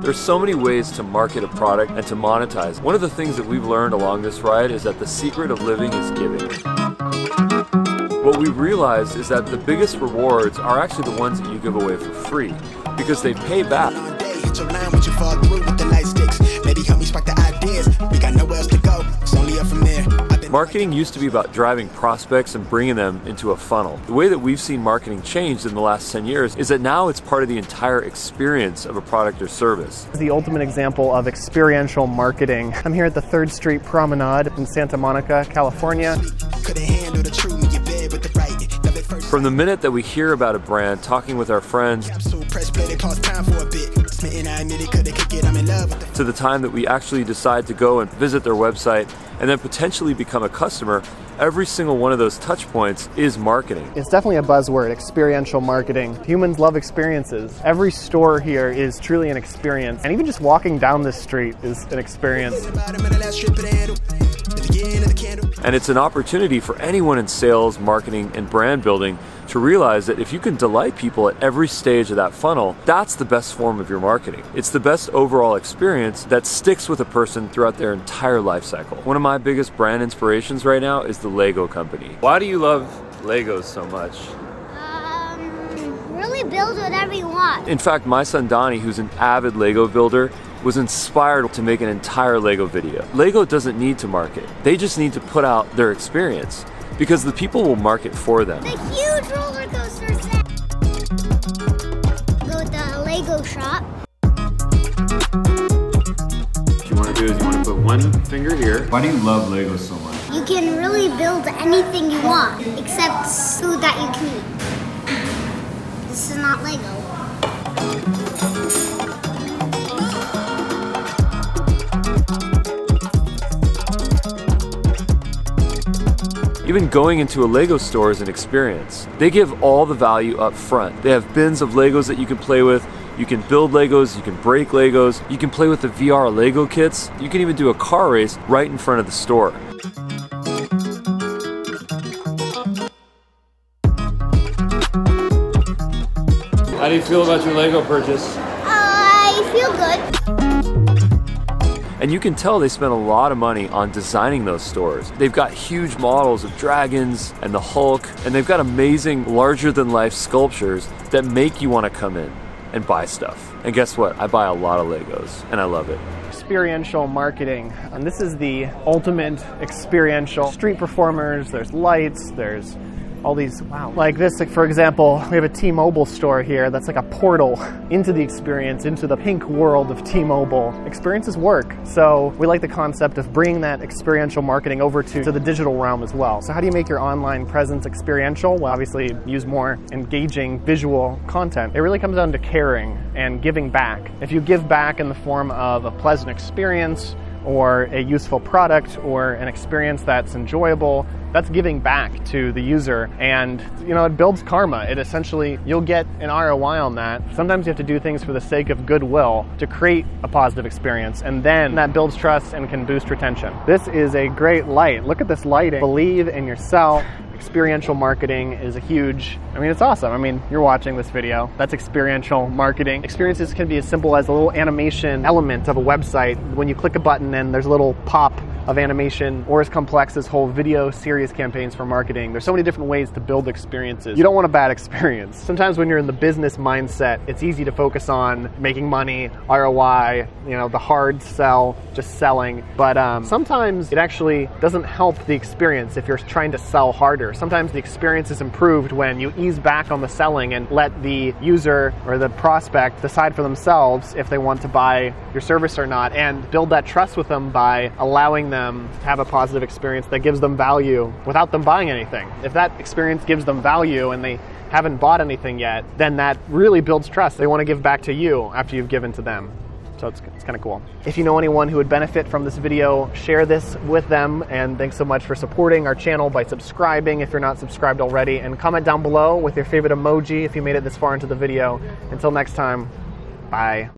There's so many ways to market a product and to monetize. One of the things that we've learned along this ride is that the secret of living is giving. What we realized is that the biggest rewards are actually the ones that you give away for free because they pay back. Marketing used to be about driving prospects and bringing them into a funnel. The way that we've seen marketing change in the last 10 years is that now it's part of the entire experience of a product or service. The ultimate example of experiential marketing. I'm here at the 3rd Street Promenade in Santa Monica, California. From the minute that we hear about a brand, talking with our friends, to the time that we actually decide to go and visit their website and then potentially become a customer, every single one of those touch points is marketing. It's definitely a buzzword, experiential marketing. Humans love experiences. Every store here is truly an experience. And even just walking down this street is an experience. And it's an opportunity for anyone in sales, marketing, and brand building to realize that if you can delight people at every stage of that funnel, that's the best form of your marketing. It's the best overall experience that sticks with a person throughout their entire life cycle. One of my biggest brand inspirations right now is the Lego company. Why do you love Legos so much? Really build whatever you want. In fact, my son Donnie, who's an avid Lego builder, was inspired to make an entire Lego video. Lego doesn't need to market, they just need to put out their experience because the people will market for them. The huge roller coaster set. Go to the Lego shop. What you want to do is you want to put one finger here. Why do you love Legos so much? You can really build anything you want, except food that you can eat. This is not Lego. Even going into a Lego store is an experience. They give all the value up front. They have bins of Legos that you can play with. You can build Legos, you can break Legos, you can play with the VR Lego kits. You can even do a car race right in front of the store. Do you feel about your Lego purchase? I feel good. And you can tell they spent a lot of money on designing those stores. They've got huge models of dragons and the Hulk, and they've got amazing larger than life sculptures that make you want to come in and buy stuff. And guess what? I buy a lot of Legos and I love it. Experiential marketing. And this is the ultimate experiential. Street performers, there's lights, there's all these wow like this like for example we have a t-mobile store here that's like a portal into the experience into the pink world of t-mobile. Experiences work. So we like the concept of bringing that experiential marketing over to, to the digital realm as well. So how do you make your online presence experiential? Well obviously use more engaging visual content. It really comes down to caring and giving back. If you give back in the form of a pleasant experience or a useful product or an experience that's enjoyable that's giving back to the user. And you know it builds karma. It essentially you'll get an roi on that. Sometimes you have to do things for the sake of goodwill to create a positive experience and then that builds trust and can boost retention. This is a great light. Look at this lighting. Believe in yourself experiential marketing is a huge i mean it's awesome. I mean you're watching this video. That's experiential marketing. Experiences can be as simple as a little animation element of a website. When you click a button and there's a little pop of animation or as complex as whole video series campaigns for marketing. There's so many different ways to build experiences. You don't want a bad experience. Sometimes when you're in the business mindset, it's easy to focus on making money, ROI, you know, the hard sell, just selling. But um, sometimes it actually doesn't help the experience if you're trying to sell harder. Sometimes the experience is improved when you ease back on the selling and let the user or the prospect decide for themselves if they want to buy your service or not and build that trust with them by allowing them have a positive experience that gives them value without them buying anything. If that experience gives them value and they haven't bought anything yet, then that really builds trust. They want to give back to you after you've given to them. So it's, it's kind of cool. If you know anyone who would benefit from this video, share this with them. And thanks so much for supporting our channel by subscribing if you're not subscribed already. And comment down below with your favorite emoji if you made it this far into the video. Until next time, bye.